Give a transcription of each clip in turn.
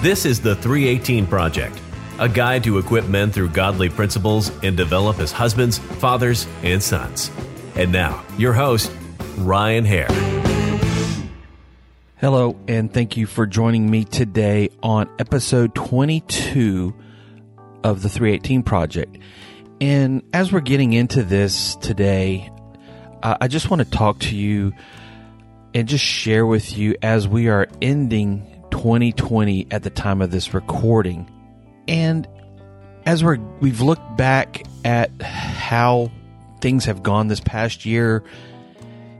This is the 318 Project, a guide to equip men through godly principles and develop as husbands, fathers, and sons. And now, your host, Ryan Hare. Hello, and thank you for joining me today on episode 22 of the 318 Project. And as we're getting into this today, I just want to talk to you and just share with you as we are ending 2020 at the time of this recording. And as we're we've looked back at how things have gone this past year,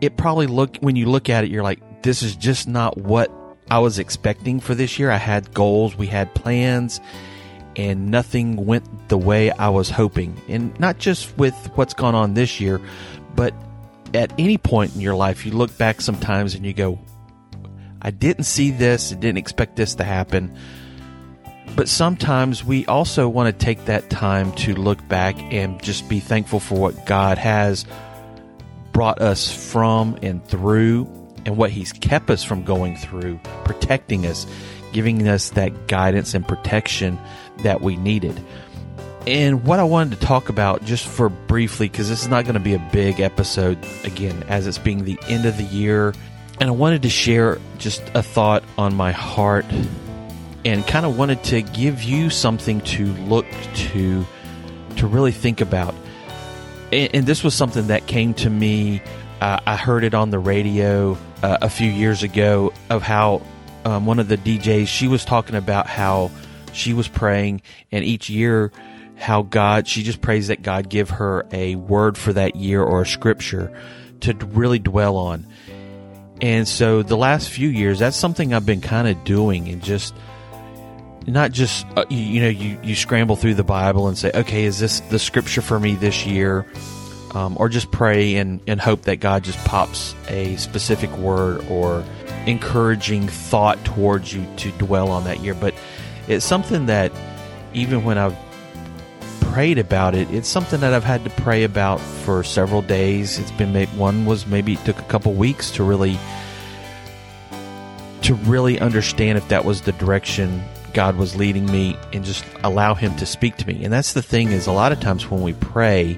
it probably look when you look at it you're like this is just not what I was expecting for this year. I had goals, we had plans, and nothing went the way I was hoping. And not just with what's gone on this year, but at any point in your life, you look back sometimes and you go, I didn't see this, I didn't expect this to happen. But sometimes we also want to take that time to look back and just be thankful for what God has brought us from and through and what He's kept us from going through, protecting us, giving us that guidance and protection that we needed. And what I wanted to talk about just for briefly, because this is not going to be a big episode again, as it's being the end of the year. And I wanted to share just a thought on my heart and kind of wanted to give you something to look to, to really think about. And, and this was something that came to me. Uh, I heard it on the radio uh, a few years ago of how um, one of the DJs, she was talking about how she was praying, and each year, how God, she just prays that God give her a word for that year or a scripture to really dwell on. And so the last few years, that's something I've been kind of doing and just not just, uh, you, you, know, you, you scramble through the Bible and say, okay, is this the scripture for me this year? Um, or just pray and, and hope that God just pops a specific word or encouraging thought towards you to dwell on that year. But it's something that even when I've prayed about it, it's something that I've had to pray about for several days. It's been one was maybe it took a couple weeks to really to really understand if that was the direction God was leading me and just allow him to speak to me. And that's the thing is a lot of times when we pray,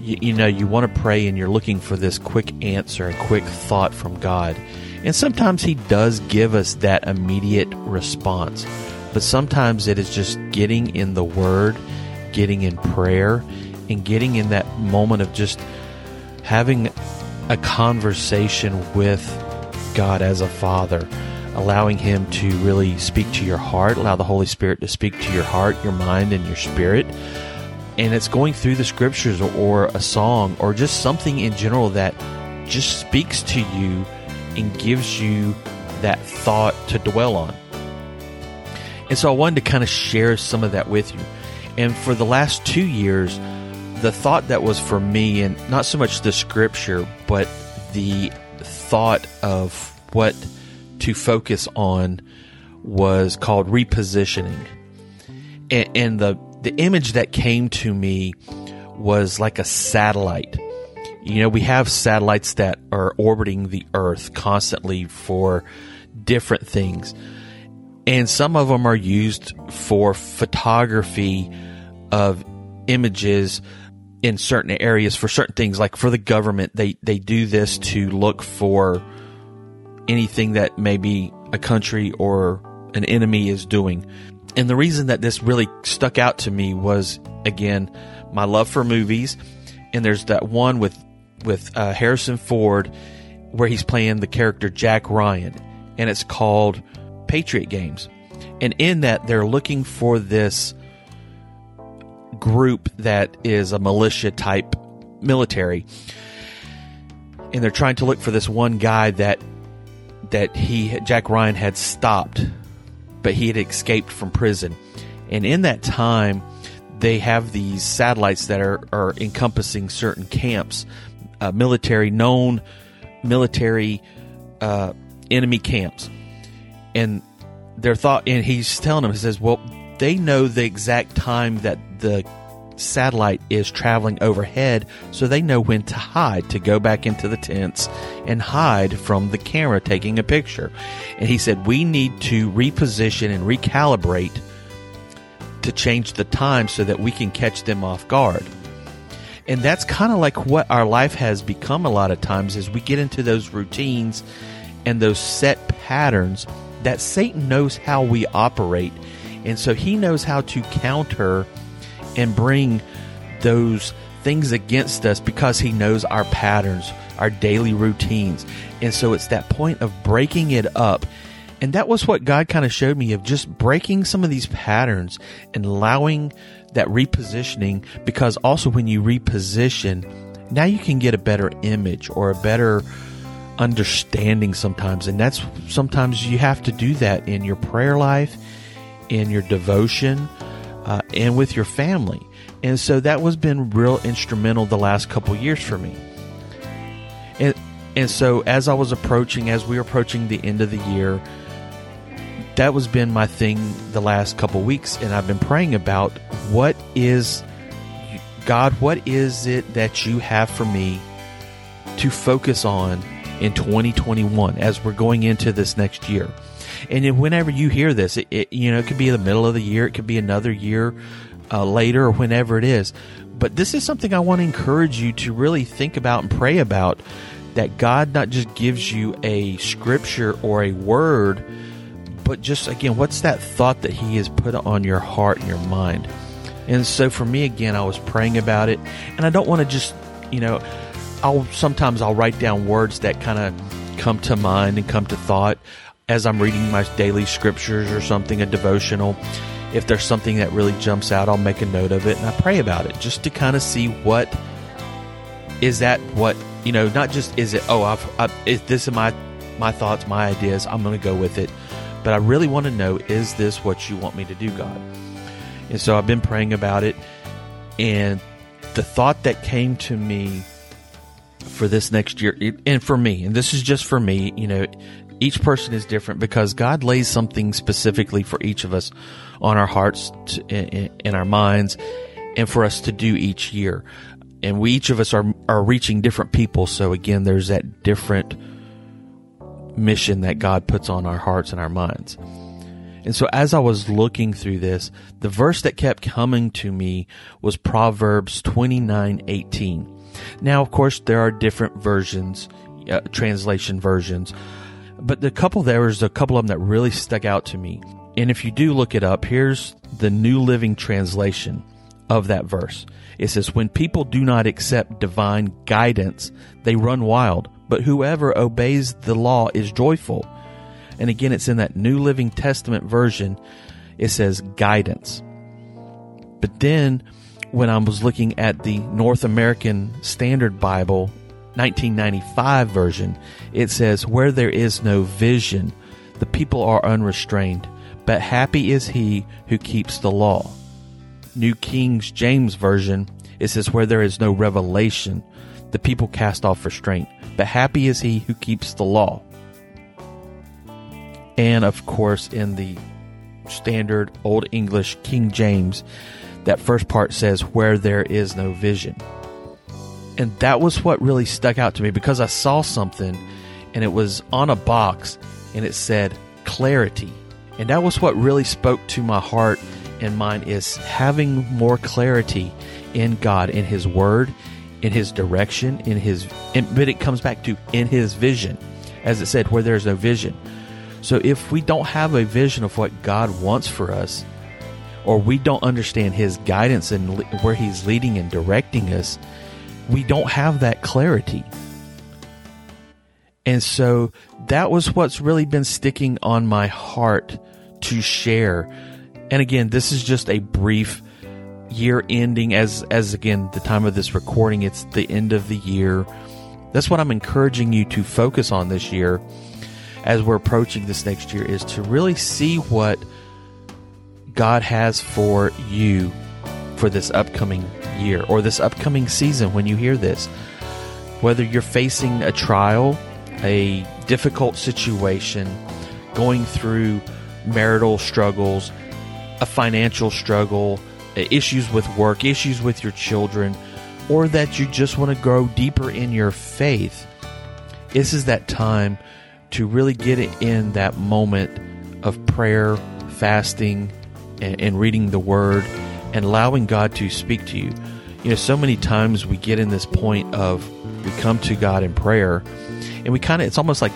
you, you know, you want to pray and you're looking for this quick answer, a quick thought from God. And sometimes he does give us that immediate response. But sometimes it is just getting in the Word, getting in prayer, and getting in that moment of just having a conversation with God as a Father, allowing Him to really speak to your heart, allow the Holy Spirit to speak to your heart, your mind, and your spirit. And it's going through the scriptures or, a song or just something in general that just speaks to you and gives you that thought to dwell on. And so I wanted to kind of share some of that with you. And for the last two years, the thought that was for me, and not so much the scripture, but the thought of what to focus on was called repositioning. And, and the, the image that came to me was like a satellite. You know, we have satellites that are orbiting the Earth constantly for different things and some of them are used for photography of images in certain areas for certain things like for the government they they do this to look for anything that maybe a country or an enemy is doing and the reason that this really stuck out to me was again my love for movies and there's that one with with uh, Harrison Ford where he's playing the character Jack Ryan and it's called Patriot games. And in that, they're looking for this group that is a militia type military. And they're trying to look for this one guy that that he Jack Ryan had stopped, but he had escaped from prison. And in that time, they have these satellites that are, are encompassing certain camps, uh, military known military uh, enemy camps and their thought, and he's telling them, he says, well, they know the exact time that the satellite is traveling overhead so they know when to hide, to go back into the tents and hide from the camera taking a picture. And he said, We need to reposition and recalibrate to change the time so that we can catch them off guard. And that's kind of like what our life has become a lot of times is we get into those routines and those set patterns that Satan knows how we operate. And so he knows how to counter and bring those things against us because he knows our patterns, our daily routines. And so it's that point of breaking it up. And that was what God kind of showed me of just breaking some of these patterns and allowing that repositioning because also when you reposition, now you can get a better image or a better understanding sometimes. And that's sometimes you have to do that in your prayer life, in your devotion, uh, and with your family. And so that was been real instrumental the last couple years for me. And and so as I was approaching, as we were approaching the end of the year, that was been my thing the last couple weeks, and I've been praying about what is God, what is it that you have for me to focus on in 2021 as we're going into this next year. And whenever you hear this, it, it, you know it could be the middle of the year, it could be another year uh, later, or whenever it is. But this is something I want to encourage you to really think about and pray about. That God not just gives you a scripture or a word, but just again, what's that thought that He has put on your heart and your mind? And so for me, again, I was praying about it, and I don't want to just, you know, I'll sometimes I'll write down words that kind of come to mind and come to thought as I'm reading my daily scriptures or something, a devotional. If there's something that really jumps out, I'll make a note of it and I pray about it just to kind of see what is that what you know. Not just is it oh I've, I've is this is my my thoughts, my ideas. I'm going to go with it, but I really want to know is this what you want me to do, God? And so I've been praying about it, and the thought that came to me for this next year and for me and this is just for me you know each person is different because god lays something specifically for each of us on our hearts in our minds and for us to do each year. And we each of us are are reaching different people. So again there's that different mission that god puts on our hearts and our minds. And so as I was looking through this, the verse that kept coming to me was Proverbs 29:18. Now, of course, there are different versions, uh, translation versions, but the couple there was a couple of them that really stuck out to me. And if you do look it up, here's the New Living Translation of that verse. It says, When people do not accept divine guidance, they run wild, but whoever obeys the law is joyful. And again, it's in that New Living Testament version. It says guidance. But then when I was looking at the North American Standard Bible 1995 version, it says, Where there is no vision, the people are unrestrained, but happy is he who keeps the law. New King James Version, it says, Where there is no revelation, the people cast off restraint, but happy is he who keeps the law. And of course, in the standard Old English King James, that first part says, where there is no vision. And that was what really stuck out to me because I saw something and it was on a box and it said clarity. And that was what really spoke to my heart and mind is having more clarity in God, in His Word, in His direction, in His, but it comes back to in His vision. As it said, where there's no vision. So if we don't have a vision of what God wants for us, or we don't understand His guidance and where He's leading and directing us, we don't have that clarity. And so that was what's really been sticking on my heart to share. And again, this is just a brief year ending as as again the time of this recording it's the end of the year. That's what I'm encouraging you to focus on this year as we're approaching this next year is to really see what God has for you for this upcoming year or this upcoming season when you hear this. Whether you're facing a trial, a difficult situation, going through marital struggles, a financial struggle, uh, issues with work, issues with your children, or that you just want to grow deeper in your faith, this is that time to really get it in that moment of prayer, fasting, and, and reading the Word, and allowing God to speak to you. You know, so many times we get in this point of we come to God in prayer, and we kind of, it's almost like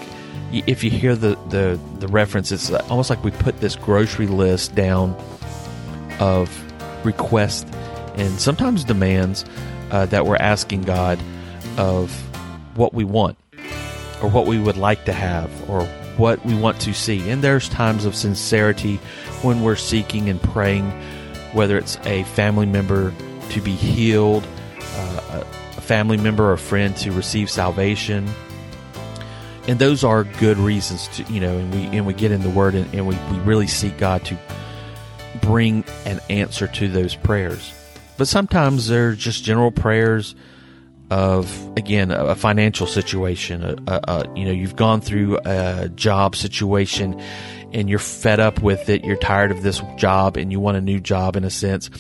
if you hear the, the, the reference, it's almost like we put this grocery list down of requests and sometimes demands uh, that we're asking God of what we want or what we would like to have or what we want to see. And there's times of sincerity when we're seeking and praying, whether it's a family member to be healed, uh, a family member or friend to receive salvation. And those are good reasons to, you know, and we and we get in the Word and, and we, we really seek God to bring an answer to those prayers. But sometimes they're just general prayers of again a financial situation. A, a, a, you know, you've gone through a job situation and you're fed up with it. You're tired of this job and you want a new job in a sense.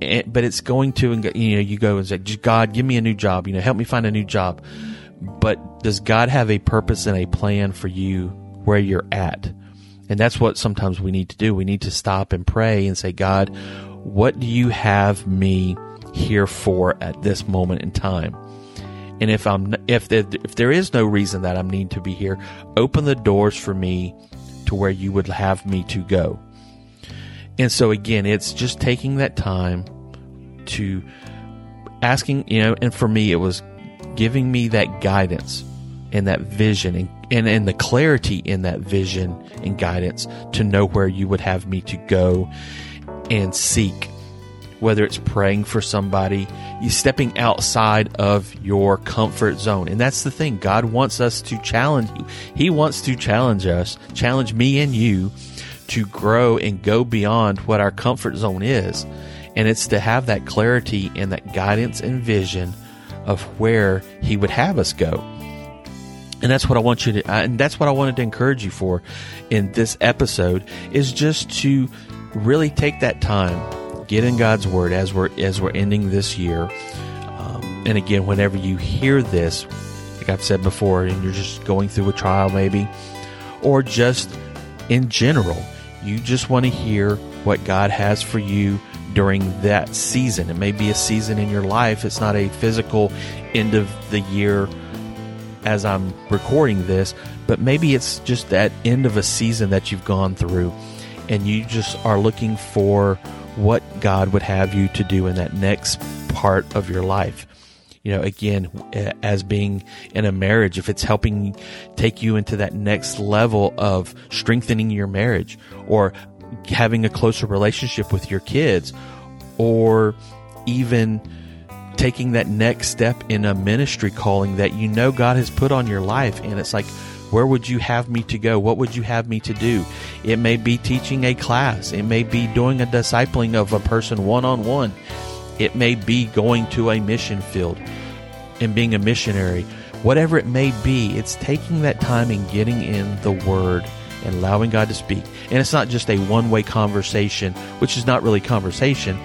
And, but it's going to, you know, you go and say, God, give me a new job. You know, help me find a new job. But does God have a purpose and a plan for you where you're at? And that's what sometimes we need to do. We need to stop and pray and say, God, what do you have me here for at this moment in time? And if I'm if there, if there is no reason that I need to be here, open the doors for me to where you would have me to go. And so again, it's just taking that time to asking, you know, and for me it was giving me that guidance and that vision and, and, and the clarity in that vision and guidance to know where you would have me to go and seek whether it's praying for somebody, you stepping outside of your comfort zone. And that's the thing. God wants us to challenge you. He wants to challenge us, challenge me and you to grow and go beyond what our comfort zone is. And it's to have that clarity and that guidance and vision of where he would have us go. And that's what I want you to, and that's what I wanted to encourage you for in this episode is just to really take that time, get in God's Word as we're as we're ending this year. Um, and again, whenever you hear this, like I've said before, and you're just going through a trial, maybe, or just in general, you just want to hear what God has for you during that season. It may be a season in your life. It's not a physical end of the year as I'm recording this, but maybe it's just that end of a season that you've gone through and you just are looking for what God would have you to do in that next part of your life. You know, again, as being in a marriage, if it's helping take you into that next level of strengthening your marriage or having a closer relationship with your kids or even taking that next step in a ministry calling that you know God has put on your life. And it's like, where would you have me to go? What would you have me to do? It may be teaching a class. It may be doing a discipling of a person one on one. It may be going to a mission field and being a missionary. Whatever it may be, it's taking that time and getting in the Word and allowing God to speak. And it's not just a one way conversation, which is not really conversation.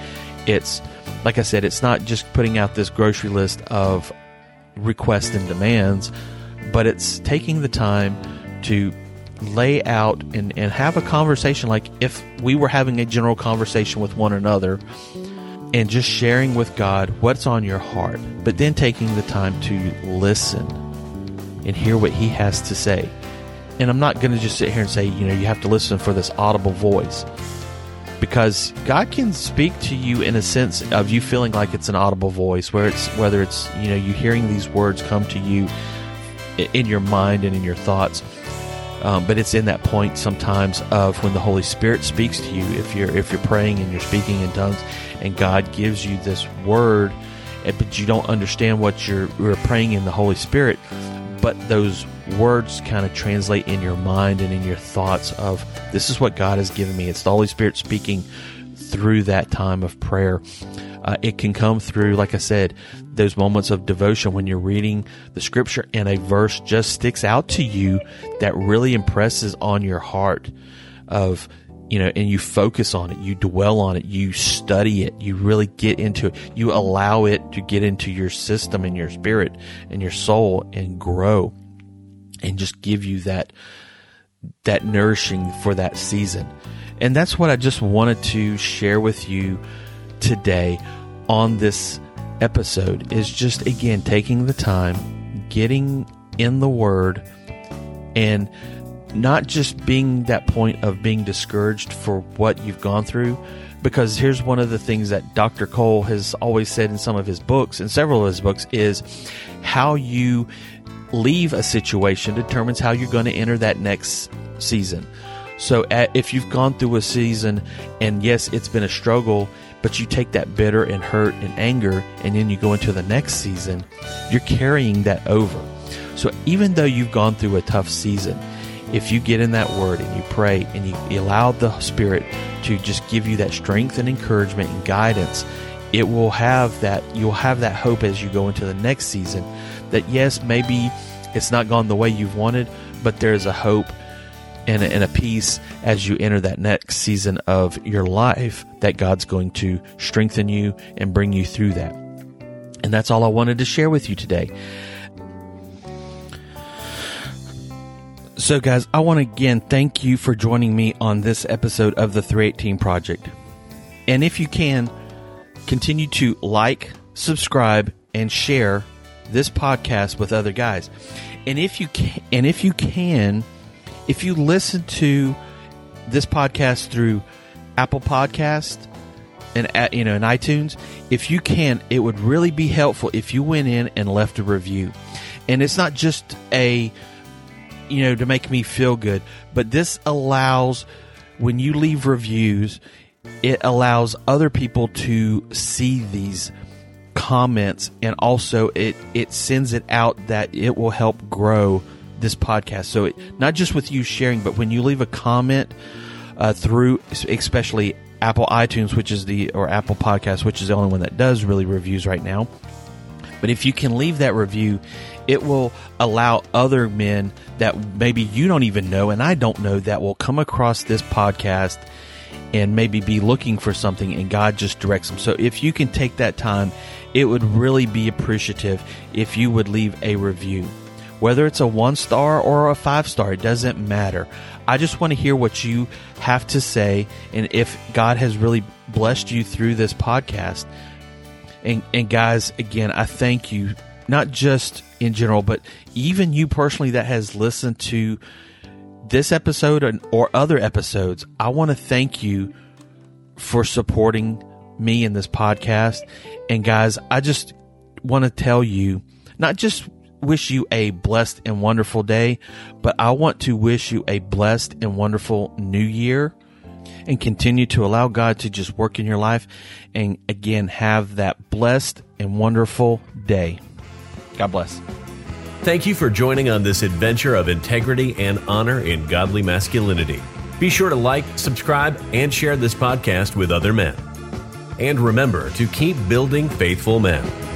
It's, like I said, it's not just putting out this grocery list of requests and demands but it's taking the time to lay out and, and have a conversation like if we were having a general conversation with one another and just sharing with God what's on your heart, but then taking the time to listen and hear what He has to say. And I'm not going to just sit here and say, you know, you have to listen for this audible voice because God can speak to you in a sense of you feeling like it's an audible voice, where it's whether it's you know you hearing these words come to you in your mind and in your thoughts. Um, but it's in that point sometimes of when the Holy Spirit speaks to you. If you're if you're praying and you're speaking in tongues, and God gives you this word, eh, but you don't understand what you're, you're praying in the Holy Spirit, but those words kind of translate in your mind and in your thoughts of this is what God has given me. It's the Holy Spirit speaking through that time of prayer. Uh, it can come through, like I said, those moments of devotion when you're reading the scripture and a verse just sticks out to you that really impresses on your heart of you know, and you focus on it, you dwell on it, you study it, you really get into it, you allow it to get into your system and your spirit and your soul and grow and just give you that, that nourishing for that season. And that's what I just wanted to share with you today on this episode is just again taking the time, getting in the word and not just being that point of being discouraged for what you've gone through. Because here's one of the things that Dr. Cole has always said in some of his books, and several of his books, is how you leave a situation determines how you're going to enter that next season. So if you've gone through a season and yes, it's been a struggle, but you take that bitter and hurt and anger and then you go into the next season, you're carrying that over. So even though you've gone through a tough season, if you get in that word and you pray and you allow the Spirit to just give you that strength and encouragement and guidance, it will have that you'll have that hope as you go into the next season that yes, maybe it's not gone the way you've wanted, but there's a hope and and a peace as you enter that next season of your life that God's going to strengthen you and bring you through that. And that's all I wanted to share with you today. So, guys, I want to again thank you for joining me on this episode of the 318 Project. And if you can, continue to like, subscribe, and share this podcast with other guys. And if you can, and if you can, if you listen to this podcast through Apple Podcast and at, you know in iTunes, if you can, it would really be helpful if you went in and left a review. And it's not just a you know, to make me feel good. But this allows, when you leave reviews, it allows other people to see these comments and also it it sends it out that it will help grow this podcast so it, not just with you sharing but when you leave a comment uh, through especially apple itunes which is the or apple podcast which is the only one that does really reviews right now but if you can leave that review it will allow other men that maybe you don't even know and I don't know that will come across this podcast and maybe be looking for something and God just directs them. So if you can take that time, it would really be appreciative if you would leave a review. Whether it's a one star or a five star, it doesn't matter. I just want to hear what you have to say and if God has really blessed you through this podcast. And, and guys, again, I thank you not just in general, but even you personally that has listened to this episode or other episodes, I want to thank you for supporting me in this podcast. And guys, I just want to tell you, not just wish you a blessed and wonderful day, but I want to wish you a blessed and wonderful new year and continue to allow God to just work in your life and again have that blessed and wonderful day. God bless. Thank you for joining on this adventure of integrity and honor in godly masculinity. Be sure to like, subscribe, and share this podcast with other men. And remember to keep building faithful men.